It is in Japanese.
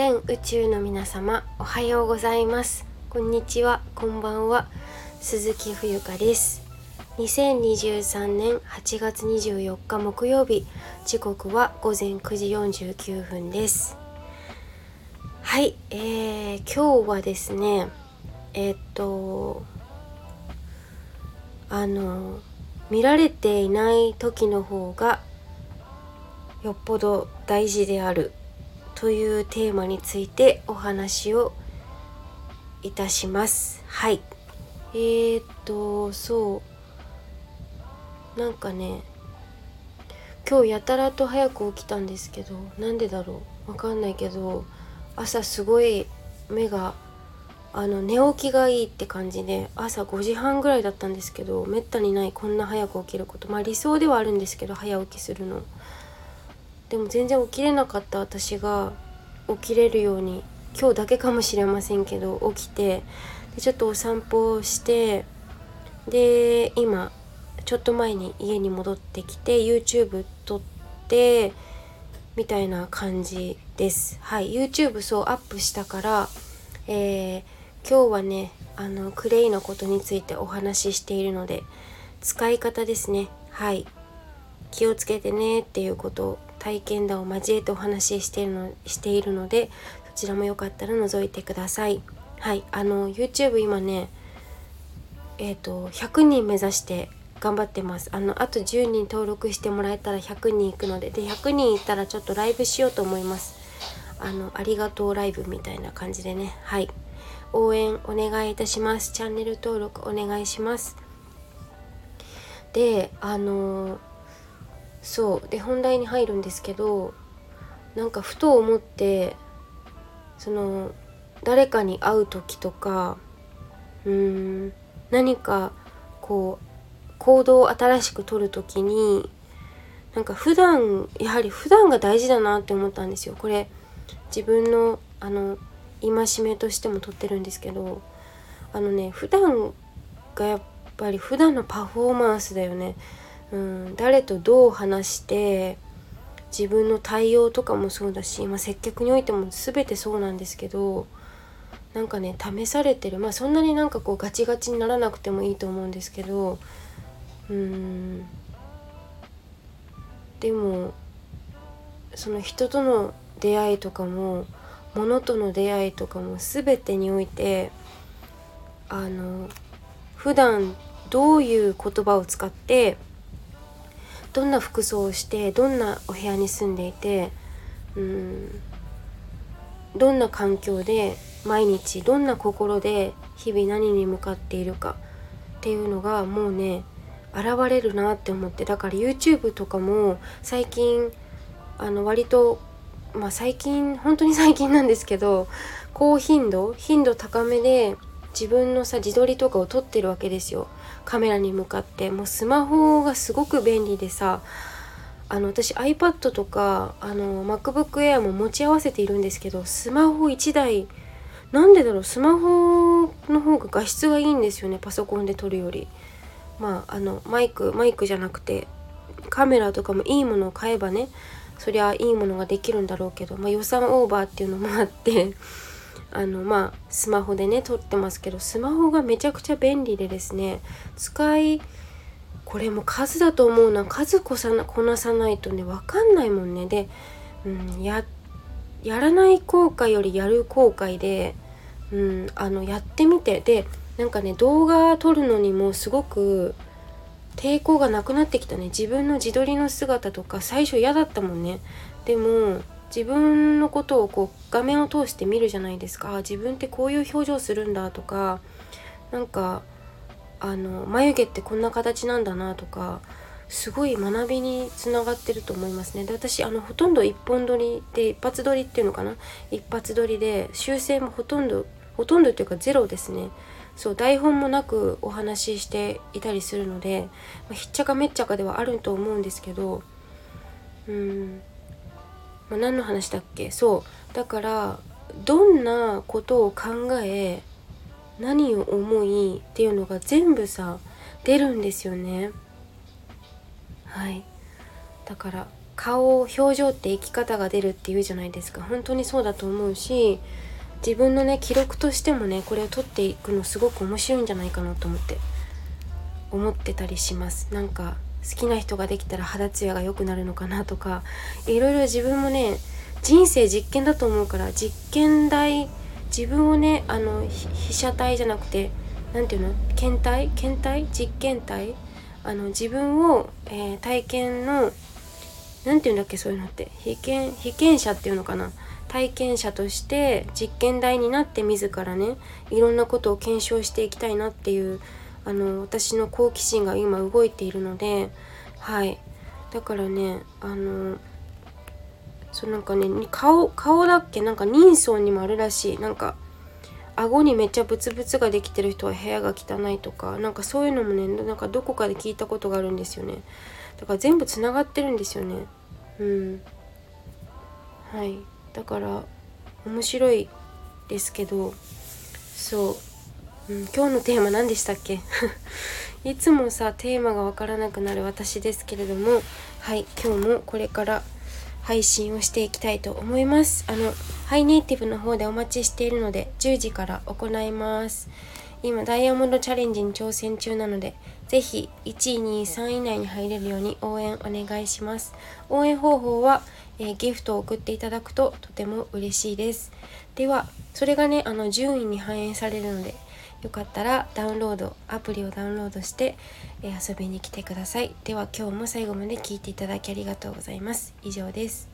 全宇宙の皆様おはようございます。こんにちはこんばんは鈴木冬香です。2023年8月24日木曜日時刻は午前9時49分です。はい、えー、今日はですねえー、っとあの見られていない時の方がよっぽど大事であるというテーマについてお話をいたします。はい。えー、っとそう。なんかね今日やたらと早く起きたんですけどなんでだろう？わかんないけど朝すごい目があの寝起きがいいって感じで朝5時半ぐらいだったんですけどめったにないこんな早く起きること。まあ理想ではあるんですけど早起きするの。でも全然起きれなかった私が起きれるように今日だけかもしれませんけど起きてでちょっとお散歩をしてで今ちょっと前に家に戻ってきて YouTube 撮ってみたいな感じです。はい YouTube そうアップしたからえー、今日はねあのクレイのことについてお話ししているので使い方ですね。はい気をつけてねっていうこと体験談を交えてお話ししているのしているのでそちらもよかったら覗いてください。はいあの YouTube 今ねえっ、ー、と100人目指して頑張ってます。あのあと10人登録してもらえたら100人いくのでで100人いったらちょっとライブしようと思います。あのありがとうライブみたいな感じでね。はい。応援お願いいたします。チャンネル登録お願いします。であのそう。で本題に入るんですけどなんかふと思ってその誰かに会う時とかうーん何かこう行動を新しく取る時になんか普段やはり普段が大事だなって思ったんですよ。これ自分のあの戒めとしても取ってるんですけどあのね普段がやっぱり普段のパフォーマンスだよね。うん、誰とどう話して自分の対応とかもそうだし、まあ、接客においても全てそうなんですけどなんかね試されてる。まあそんなになんかこうガチガチにならなくてもいいと思うんですけどうん。でもその人との出会いとかも物との出会いとかも全てにおいてあの普段どういう言葉を使ってどんな服装をしてどんなお部屋に住んでいてうんどんな環境で毎日どんな心で日々何に向かっているかっていうのがもうね現れるなって思ってだから YouTube とかも最近あの割とまあ最近本当に最近なんですけど高頻度頻度高めで自分のさ自撮りとかを撮ってるわけですよ。カメラに向かって。もうスマホがすごく便利でさあの私 iPad とかあの MacBook Air も持ち合わせているんですけどスマホ1台。なんでだろう？スマホの方が画質がいいんですよね。パソコンで撮るより。まああのマイクマイクじゃなくてカメラとかもいいものを買えばねそりゃいいものができるんだろうけど、まあ、予算オーバーっていうのもあって。あのまあスマホでね撮ってますけどスマホがめちゃくちゃ便利でですね使いこれも数だと思うな数こさなこなさないとね分かんないもんね。で、うん、ややらない後悔よりやる後悔で、うん、あのやってみて。でなんかね動画撮るのにもすごく抵抗がなくなってきたね。自分の自撮りの姿とか最初嫌だったもんね。でも自分のことをこう画面を通して見るじゃないですか。自分ってこういう表情するんだとかなんかあの眉毛ってこんな形なんだなとかすごい学びにつながってると思いますね。で私あのほとんど一本撮りで一発撮りっていうのかな？一発撮りで修正もほとんどほとんどっていうかゼロですね。そう台本もなくお話ししていたりするので、まあ、ひっちゃかめっちゃかではあると思うんですけどうん。まあ、何の話だっけ？そう。だからどんなことを考え何を思いっていうのが全部さ出るんですよね。はい。だから顔表情って生き方が出るっていうじゃないですか。本当にそうだと思うし自分のね記録としてもねこれを取っていくのすごく面白いんじゃないかなと思って思ってたりします。なんか好きな人ができたら肌ツヤが良くなるのかなとかいろいろ自分もね人生実験だと思うから実験台自分をねあの被写体じゃなくて何て言うの？検体？検体？実験体？あの自分を、えー、体験の何て言うんだっけそういうのって？被験被験者っていうのかな？体験者として実験台になって自らねいろんなことを検証していきたいなっていうあの私の好奇心が今動いているのではい。だからねあのそうなんかね顔顔だっけなんか人相にもあるらしい。なんか顎にめっちゃブツブツができてる人は部屋が汚いとかなんかそういうのもねなんかどこかで聞いたことがあるんですよね。だから全部つながってるんですよね。うん。はい。だから面白いですけどそう、うん、今日のテーマ何でしたっけ？いつもさテーマがわからなくなる私ですけれどもはい今日もこれから配信をしていきたいと思います。あのハイネイティブの方でお待ちしているので10時から行います。今ダイヤモンドチャレンジに挑戦中なのでぜひ1位2位3位以内に入れるように応援お願いします。応援方法は、えー、ギフトを送っていただくととても嬉しいです。ではそれがねあの順位に反映されるのでよかったらダウンロードアプリをダウンロードして、え遊びに来てください。では今日も最後まで聞いていただきありがとうございます。以上です。